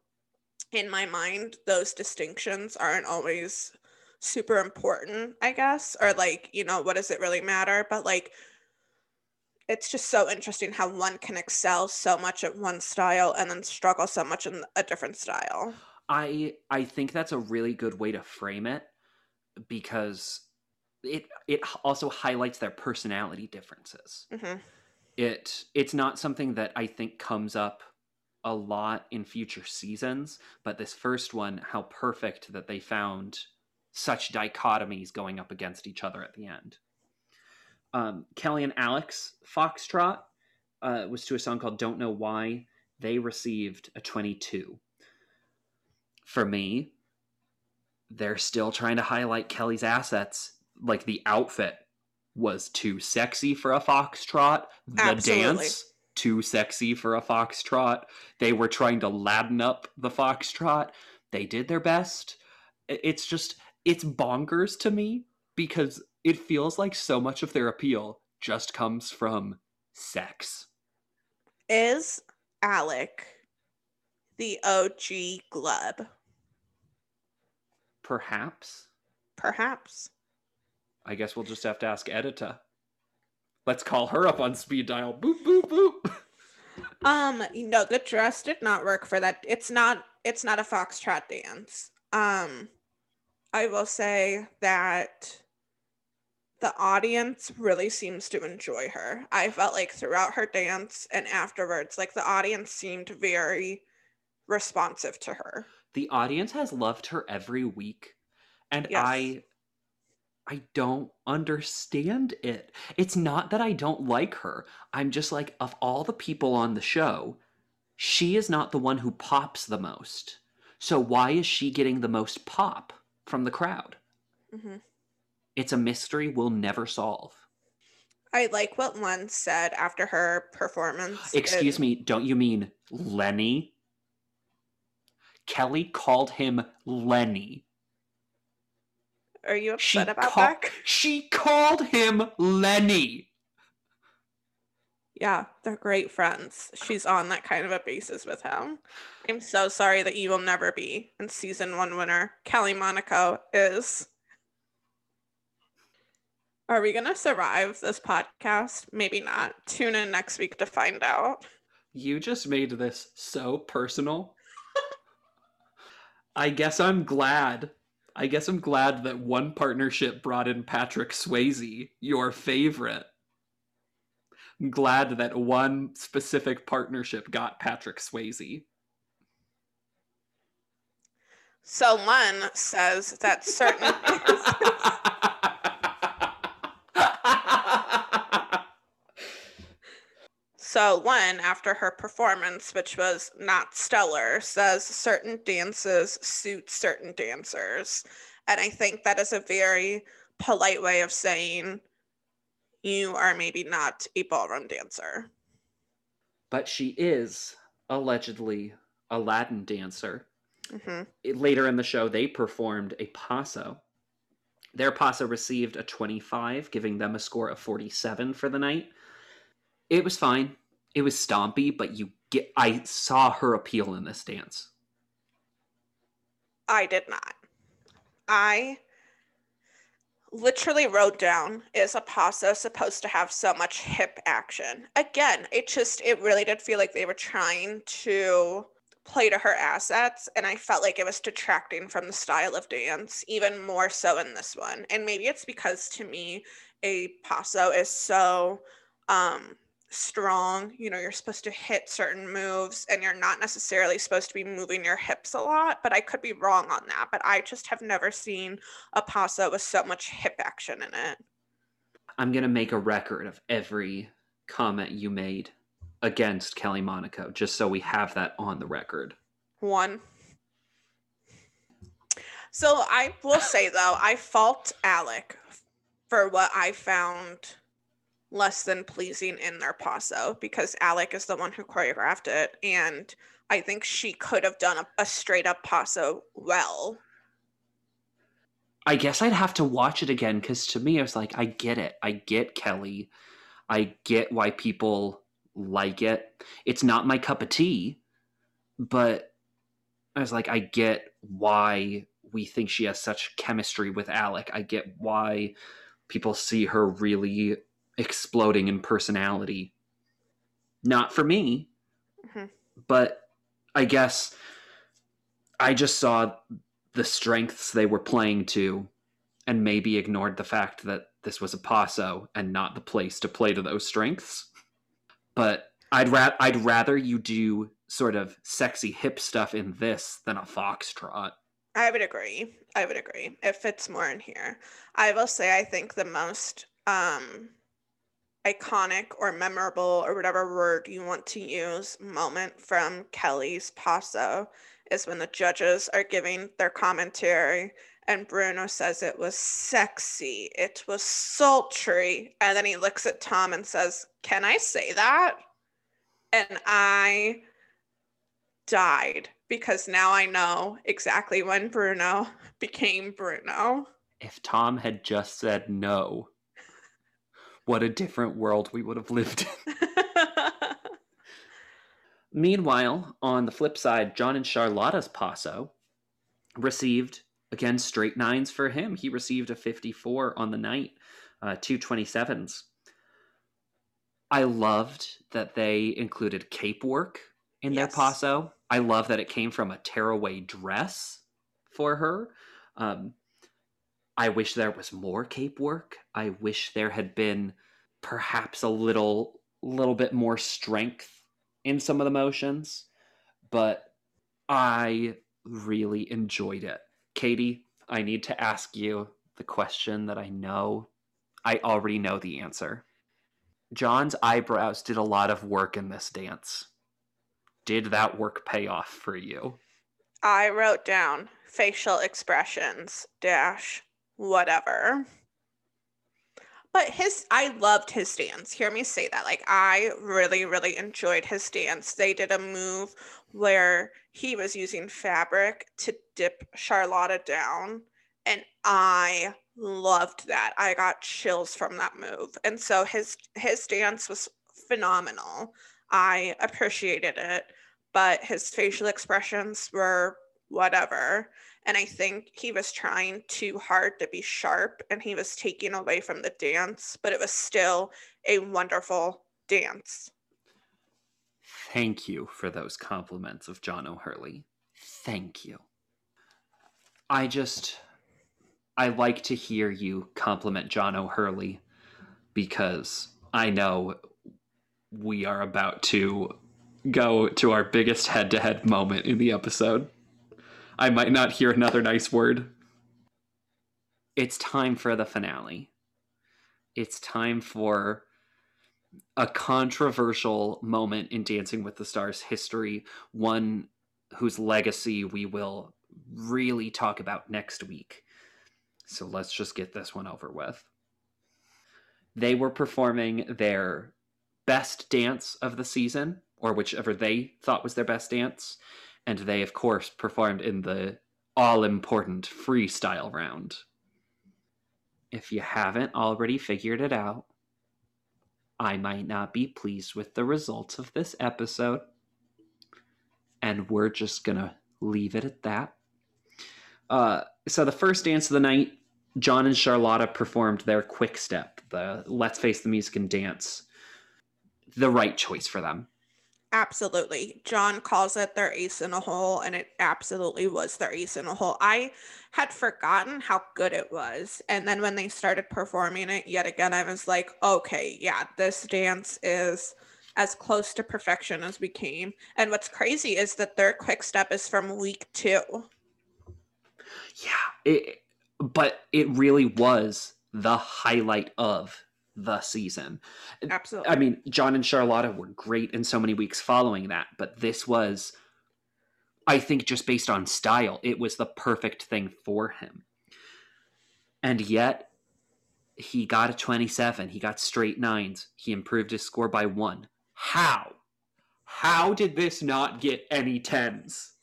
in my mind, those distinctions aren't always super important, I guess, or like, you know, what does it really matter? But like, it's just so interesting how one can excel so much at one style and then struggle so much in a different style. I I think that's a really good way to frame it because it it also highlights their personality differences. Mm-hmm it it's not something that I think comes up a lot in future seasons, but this first one, how perfect that they found such dichotomies going up against each other at the end. Um, Kelly and Alec's Foxtrot uh, was to a song called Don't Know Why. They received a 22. For me, they're still trying to highlight Kelly's assets, like the outfit was too sexy for a foxtrot. The Absolutely. dance too sexy for a foxtrot. They were trying to ladden up the foxtrot. They did their best. It's just it's bonkers to me because it feels like so much of their appeal just comes from sex. Is Alec the OG Gleb? Perhaps. Perhaps. I guess we'll just have to ask Edyta. Let's call her up on speed dial. Boop boop boop. Um, no, the dress did not work for that. It's not it's not a foxtrot dance. Um I will say that the audience really seems to enjoy her. I felt like throughout her dance and afterwards, like the audience seemed very responsive to her. The audience has loved her every week. And yes. I I don't understand it. It's not that I don't like her. I'm just like, of all the people on the show, she is not the one who pops the most. So why is she getting the most pop from the crowd? Mm-hmm. It's a mystery we'll never solve. I like what Len said after her performance. Excuse in- me, don't you mean Lenny? Kelly called him Lenny. Are you She, upset about ca- that? she called him Lenny. Yeah, they're great friends. She's on that kind of a basis with him. I'm so sorry that you will never be in season one winner. Kelly Monaco is. Are we going to survive this podcast? Maybe not. Tune in next week to find out. You just made this so personal. I guess I'm glad. I guess I'm glad that one partnership brought in Patrick Swayze, your favorite. I'm glad that one specific partnership got Patrick Swayze. So Len says that certain. So Len, after her performance, which was not stellar, says certain dances suit certain dancers. And I think that is a very polite way of saying you are maybe not a ballroom dancer. but she is allegedly a Latin dancer. hmm later in the show, they performed a paso. Their paso received a 25, giving them a score of 47 for the night. It was fine. It was stompy, but you get I saw her appeal in this dance. I did not. I literally wrote down is a paso supposed to have so much hip action? Again, it just it really did feel like they were trying to play to her assets and I felt like it was detracting from the style of dance even more so in this one. And maybe it's because to me a paso is so um strong. You know, you're supposed to hit certain moves and you're not necessarily supposed to be moving your hips a lot, but I could be wrong on that. But I just have never seen a paso with so much hip action in it. I'm going to make a record of every comment you made against Kelly Monaco, just so we have that on the record. One. So I will say though, I fault Alec for what I found less than pleasing in their paso because Alec is the one who choreographed it and I think she could have done a, a straight up paso well. I guess I'd have to watch it again because to me, I was like, I get it. I get Kelly. I get why people like it. It's not my cup of tea, but I was like, I get why we think she has such chemistry with Alec. I get why people see her really exploding in personality. Not for me, Mhm. but I guess I just saw the strengths they were playing to and maybe ignored the fact that this was a paso and not the place to play to those strengths. But I'd ra- I'd rather you do sort of sexy hip stuff in this than a foxtrot. I would agree. I would agree. It fits more in here. I will say I think the most um iconic or memorable or whatever word you want to use moment from Kelly's paso is when the judges are giving their commentary and Bruno says it was sexy, it was sultry, and then he looks at Tom and says, "Can I say that?" And I died because now I know exactly when Bruno became Bruno. If Tom had just said no, what a different world we would have lived in. Meanwhile, on the flip side, John and Charlotta's Paso received again straight nines for him. He received a 54 on the night, uh, two 27s. I loved that they included cape work in their Yes. Paso. I love that it came from a tearaway dress for her. Um, I wish there was more cape work. I wish there had been perhaps a little little bit more strength in some of the motions, but I really enjoyed it. Katie, I need to ask you the question that I know I already know the answer. John's eyebrows did a lot of work in this dance. did that work pay off for you? I wrote down facial expressions dash whatever. But his I loved his dance. Hear me say that. Like I really really enjoyed his dance. They did a move where he was using fabric to dip Charlotta down and I loved that. I got chills from that move. And so his his dance was phenomenal. I appreciated it, but his facial expressions were whatever. And I think he was trying too hard to be sharp and he was taking away from the dance, but it was still a wonderful dance. Thank you for those compliments of John O'Hurley. Thank you. I just I like to hear you compliment John O'Hurley because I know we are about to go to our biggest head to head moment in the episode. I might not hear another nice word. It's time for the finale. It's time for a controversial moment in Dancing with the Stars history, one whose legacy we will really talk about next week. So let's just get this one over with. They were performing their best dance of the season, or whichever they thought was their best dance. And they, of course, performed in the all important freestyle round. If you haven't already figured it out, I might not be pleased with the results of this episode. And we're just going to leave it at that. Uh, so, the first dance of the night, John and Charlotta performed their quick step, the Let's Face the Music and Dance. The right choice for them. Absolutely. John calls it their ace in a hole, and it absolutely was their ace in a hole. I had forgotten how good it was. And then when they started performing it yet again, I was like, okay, yeah, this dance is as close to perfection as we came. And what's crazy is that their quick step is from week two. Yeah. It, but it really was the highlight of the season. Absolutely. I mean, John and Charlotta were great in so many weeks following that, but this was, I think, just based on style, it was the perfect thing for him. And yet, he got a 27. He got straight nines. He improved his score by one. How? How did this not get any tens?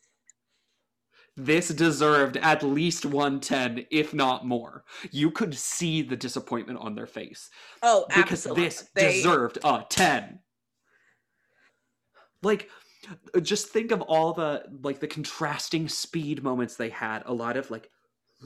This deserved at least 110 if not more. You could see the disappointment on their face. Oh because absolutely. this They- deserved a 10 like uh, just think of all the like the contrasting speed moments they had. A lot of like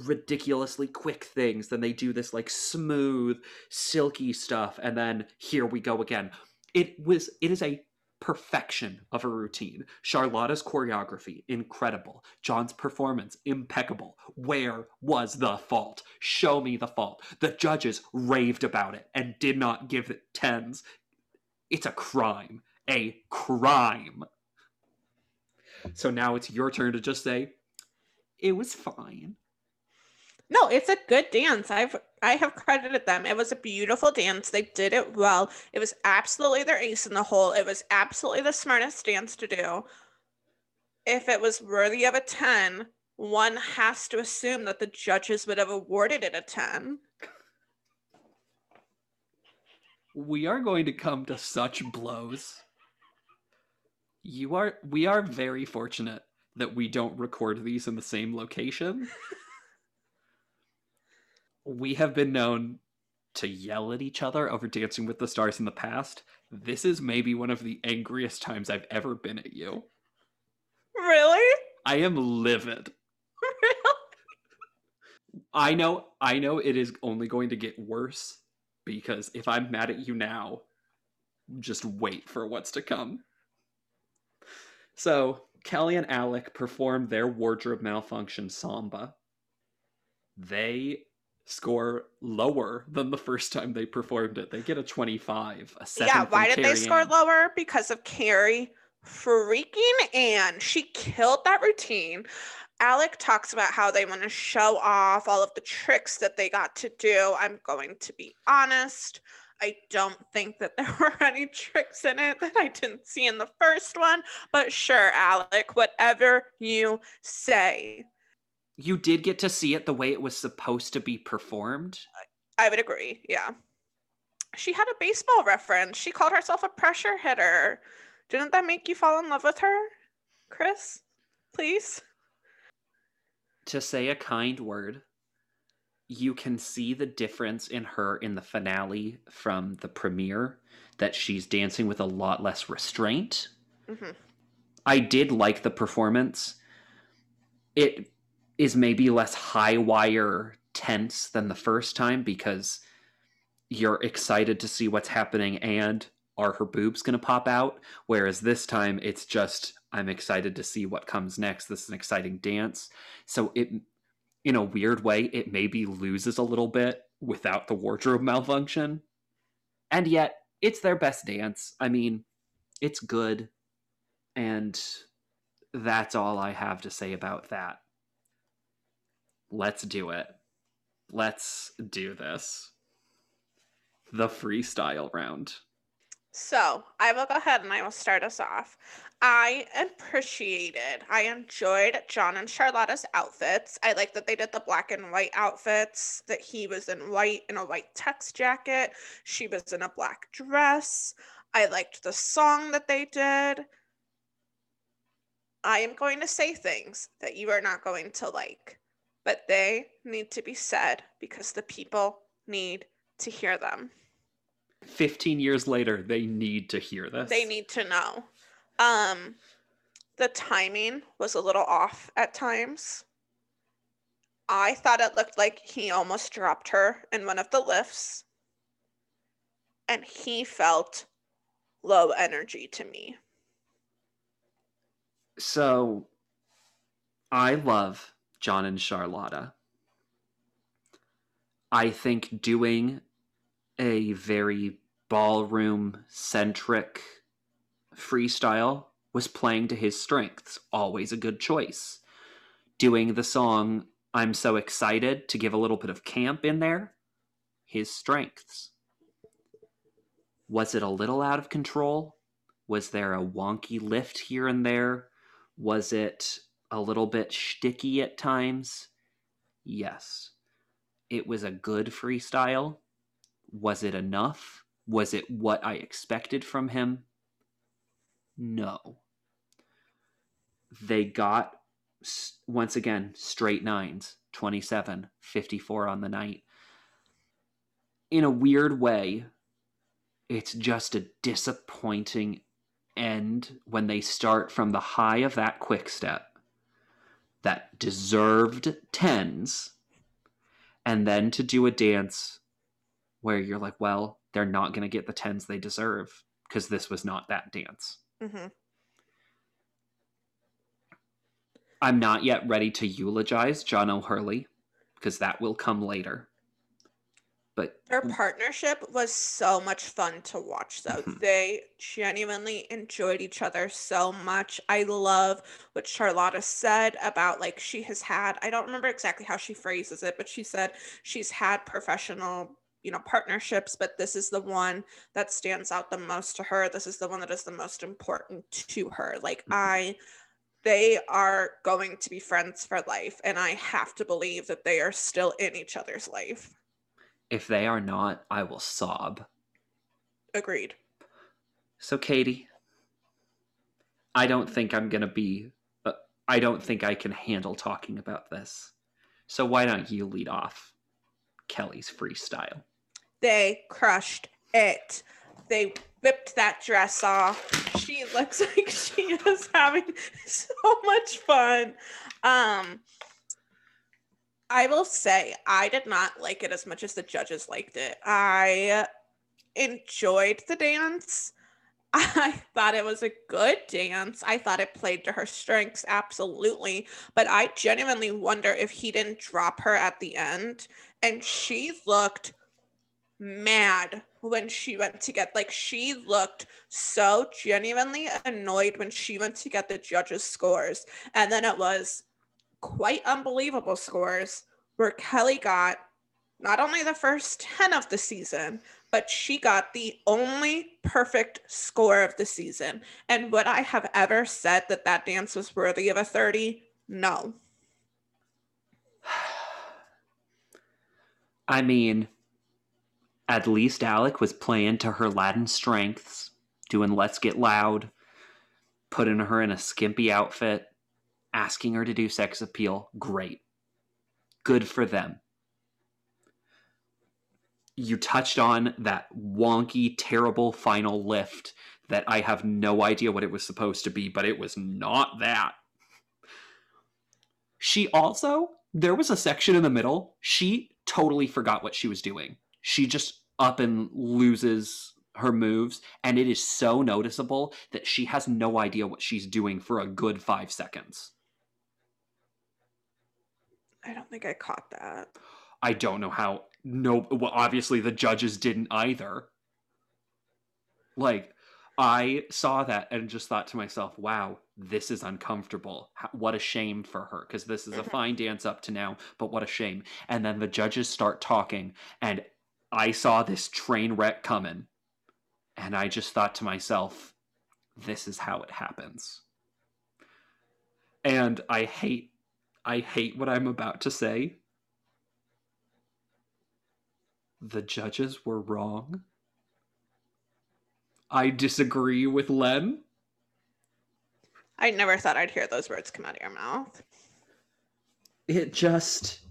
ridiculously quick things. Then they do this like smooth silky stuff. And then here we go again. It was it is a perfection of a routine. Charlotta's choreography incredible. John's performance impeccable. Where was the fault? Show me the fault. The judges raved about it and did not give it tens. It's a crime a crime. So now it's your turn to just say it was fine No, it's a good dance. I've I have credited them. It was a beautiful dance. They did it well. It was absolutely their ace in the hole. It was absolutely the smartest dance to do. If it was worthy of a 10, one has to assume that the judges would have awarded it a 10. we are going to come to such blows you are we are very fortunate that we don't record these in the same location we have been known to yell at each other over dancing with the stars in the past this is maybe one of the angriest times i've ever been at you Really? i am livid really? i know i know it is only going to get worse because if i'm mad at you now just wait for what's to come so kelly and alec perform their wardrobe malfunction samba they score lower than the first time they performed it they get a 25 a yeah, why did they score Ann. lower? Because of Carrie freaking Ann. She killed that routine. Alec talks about how they want to show off all of the tricks that they got to do. I'm going to be honest. I don't think that there were any tricks in it that I didn't see in the first one, but sure, Alec, whatever you say. You did get to see it the way it was supposed to be performed. I would agree. Yeah. She had a baseball reference. She called herself a pressure hitter. Didn't that make you fall in love with her, Chris? Please? To say a kind word, you can see the difference in her in the finale from the premiere that she's dancing with a lot less restraint. Mm-hmm. I did like the performance. It is maybe less high wire tense than the first time because you're excited to see what's happening and are her boobs going to pop out whereas this time it's just I'm excited to see what comes next this is an exciting dance so it in a weird way, it maybe loses a little bit without the wardrobe malfunction. And yet, it's their best dance. I mean, it's good. And that's all I have to say about that. Let's do it. Let's do this. The freestyle round. So I will go ahead and I will start us off. I appreciated, I enjoyed John and Charlotta's outfits. I like that they did the black and white outfits, that he was in white in a white text jacket, she was in a black dress. I liked the song that they did. I am going to say things that you are not going to like, but they need to be said because the people need to hear them. 15 years later, they need to hear this. They need to know. Um, the timing was a little off at times. I thought it looked like he almost dropped her in one of the lifts. And he felt low energy to me. So I love John and Charlotta. I think doing a very ballroom centric freestyle was playing to his strengths. Always a good choice. Doing the song I'm So Excited to give a little bit of camp in there, his strengths. Was it a little out of control? Was there a wonky lift here and there? Was it a little bit shticky at times? Yes. It was a good freestyle. Was it enough? Was it what I expected from him? No. They got, once again, straight nines 27, 54 on the night. In a weird way, it's just a disappointing end when they start from the high of that quick step that deserved tens and then to do a dance where you're like well they're not going to get the tens they deserve because this was not that dance Mm-hmm. I'm not yet ready to eulogize John O'Hurley because that will come later. But their partnership was so much fun to watch, though. Mhm. They genuinely enjoyed each other so much. I love what Charlotta said about like she has had, I don't remember exactly how she phrases it, but she said she's had professional you know partnerships but this is the one that stands out the most to her this is the one that is the most important to her like Mhm. i they are going to be friends for life and i have to believe that they are still in each other's life if they are not, I will sob. agreed So, Katie, I don't think I'm going to be, uh, I don't think I can handle talking about this. So, why don't you lead off Kelly's freestyle? they crushed it they whipped that dress off she looks like she is having so much fun um i will say i did not like it as much as the judges liked it i enjoyed the dance I thought it was a good dance. I thought it played to her strengths, absolutely. But I genuinely wonder if he didn't drop her at the end. And she looked mad when she went to get, like, she looked so genuinely annoyed when she went to get the judges' scores. And then it was quite unbelievable scores where Kelly got not only the first 10 of the season, but she got the only perfect score of the season. And would I have ever said that that dance was worthy of a 30? No. I mean, at least Alec was playing to her Latin strengths, doing Let's Get Loud, putting her in a skimpy outfit, asking her to do sex appeal. Great. Good for them you touched on that wonky, terrible final lift that I have no idea what it was supposed to be, but it was not that. She also, there was a section in the middle, she totally forgot what she was doing. She just up and loses her moves, and it is so noticeable that she has no idea what she's doing for a good five seconds. I don't think I caught that. I don't know how no well obviously the judges didn't either like i saw that and just thought to myself wow this is uncomfortable what a shame for her because this is a mm-hmm. fine dance up to now but what a shame and then the judges start talking and i saw this train wreck coming and i just thought to myself this is how it happens and i hate i hate what i'm about to say the judges were wrong. I disagree with Len. I never thought I'd hear those words come out of your mouth. It just.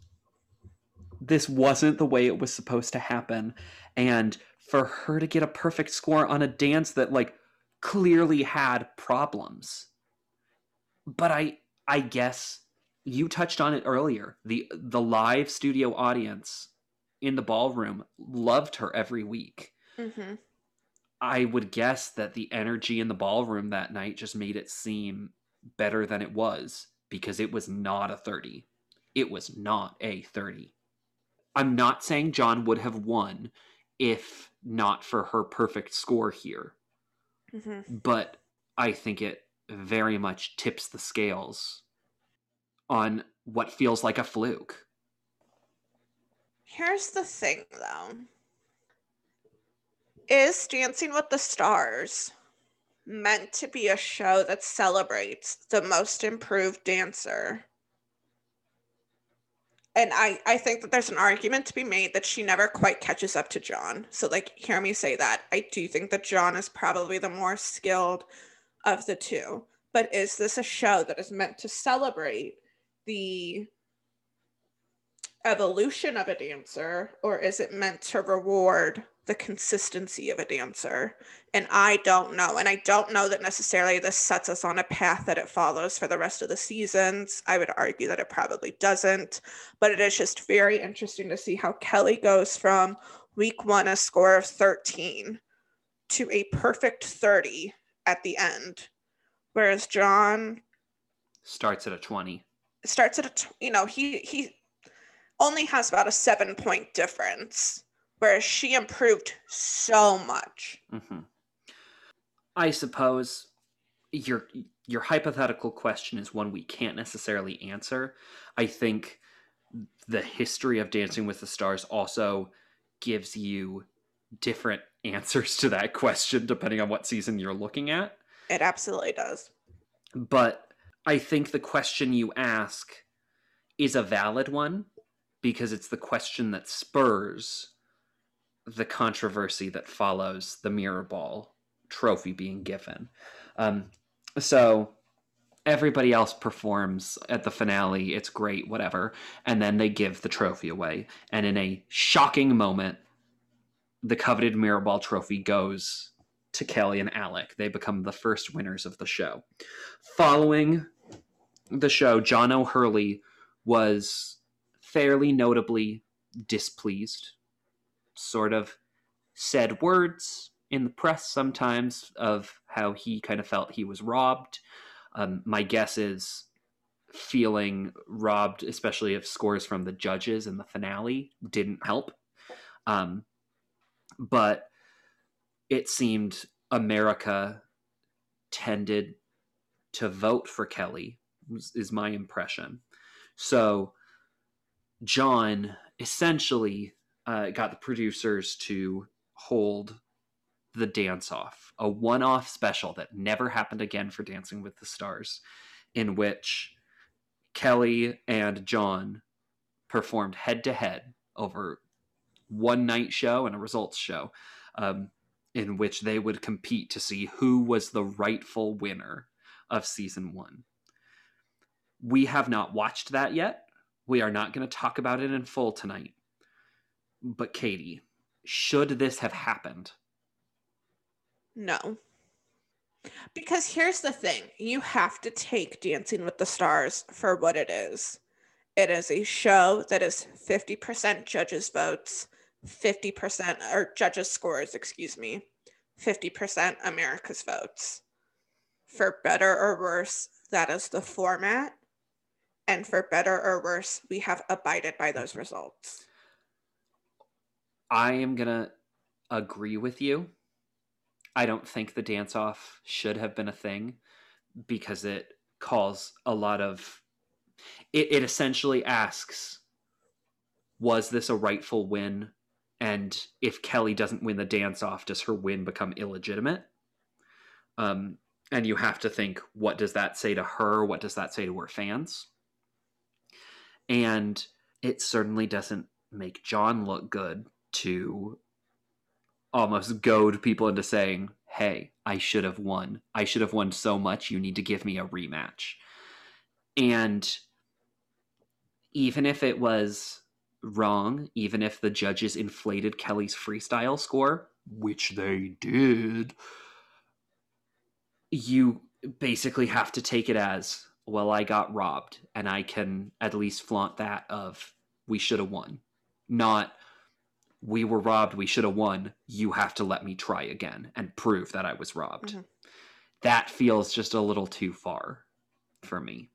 This wasn't the way it was supposed to happen. And for her to get a perfect score on a dance that, like, clearly had problems. But I. I guess you touched on it earlier. The the live studio audience in the ballroom loved her every week. Mm-hmm. I would guess that the energy in the ballroom that night just made it seem better than it was because it was not a 30. It was not a 30. I'm not saying John would have won if not for her perfect score here. Mm-hmm. But I think it very much tips the scales on what feels like a fluke. Here's the thing though. Is Dancing with the Stars meant to be a show that celebrates the most improved dancer? And I, I think that there's an argument to be made that she never quite catches up to John. So, like, hear me say that. I do think that John is probably the more skilled of the two. But is this a show that is meant to celebrate the evolution of a dancer or is it meant to reward the consistency of a dancer? And I don't know. And I don't know that necessarily this sets us on a path that it follows for the rest of the seasons. I would argue that it probably doesn't. But it is just very interesting to see how Kelly goes from week one, a score of 13, to a perfect 30 at the end. Whereas John starts at a 20 starts at a you know he he only has about a seven point difference, whereas she improved so much. Mm-hmm. I suppose your your hypothetical question is one we can't necessarily answer. I think the history of Dancing with the Stars also gives you different answers to that question depending on what season you're looking at. It absolutely does. But I think the question you ask is a valid one because it's the question that spurs the controversy that follows the mirror ball trophy being given. Um, so everybody else performs at the finale. It's great, whatever. And then they give the trophy away. And in a shocking moment, the coveted mirror ball trophy goes to Kelly and Alec. They become the first winners of the show. Following the show, John O'Hurley was fairly notably displeased, sort of said words in the press sometimes of how he kind of felt he was robbed. Um, my guess is feeling robbed, especially if scores from the judges in the finale, didn't help. Um, but it seemed America tended to vote for Kelly, is my impression. So John essentially uh, got the producers to hold the dance off, a one off special that never happened again for Dancing with the Stars, in which Kelly and John performed head to head over one night show and a results show, um, in which they would compete to see who was the rightful winner of season one. We have not watched that yet. We are not going to talk about it in full tonight. But, Katie, should this have happened? No. Because here's the thing you have to take Dancing with the Stars for what it is. It is a show that is 50% judges' votes, 50% or judges' scores, excuse me, 50% America's votes. For better or worse, that is the format. And for better or worse, we have abided by those results. I am going to agree with you. I don't think the dance off should have been a thing because it calls a lot of it, it essentially asks was this a rightful win? And if kelly doesn't win the dance off does her win become illegitimate? Um, and you have to think what does that say to her? What does that say to her fans and it certainly doesn't make john look good to almost goad people into saying hey i should have won. I should have won so much. You need to give me a rematch. And even if it was wrong, even if the judges inflated Kelly's freestyle score, which they did, you basically have to take it as well, I got robbed, and I can at least flaunt that of we should have won. Not we were robbed, we should have won. You have to let me try again and prove that I was robbed. Mm-hmm. That feels just a little too far for me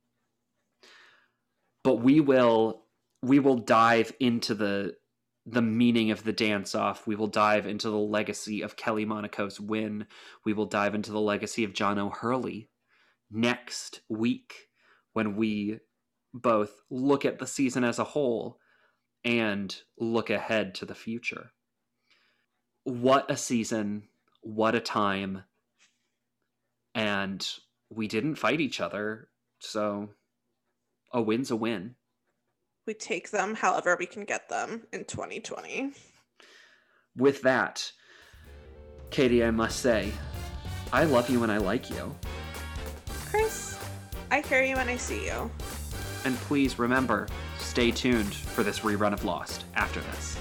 but we will we will dive into the the meaning of the dance off. We will dive into the legacy of Kelly Monaco's win. We will dive into the legacy of John O'Hurley next week when we both look at the season as a whole and look ahead to the future. What a season, what a time. And we didn't fight each other, so a win's a win. We take them however we can get them in 2020. With that, Katie, I must say, I love you and I like you. I hear you and I see you. And please remember, stay tuned for this rerun of Lost after this.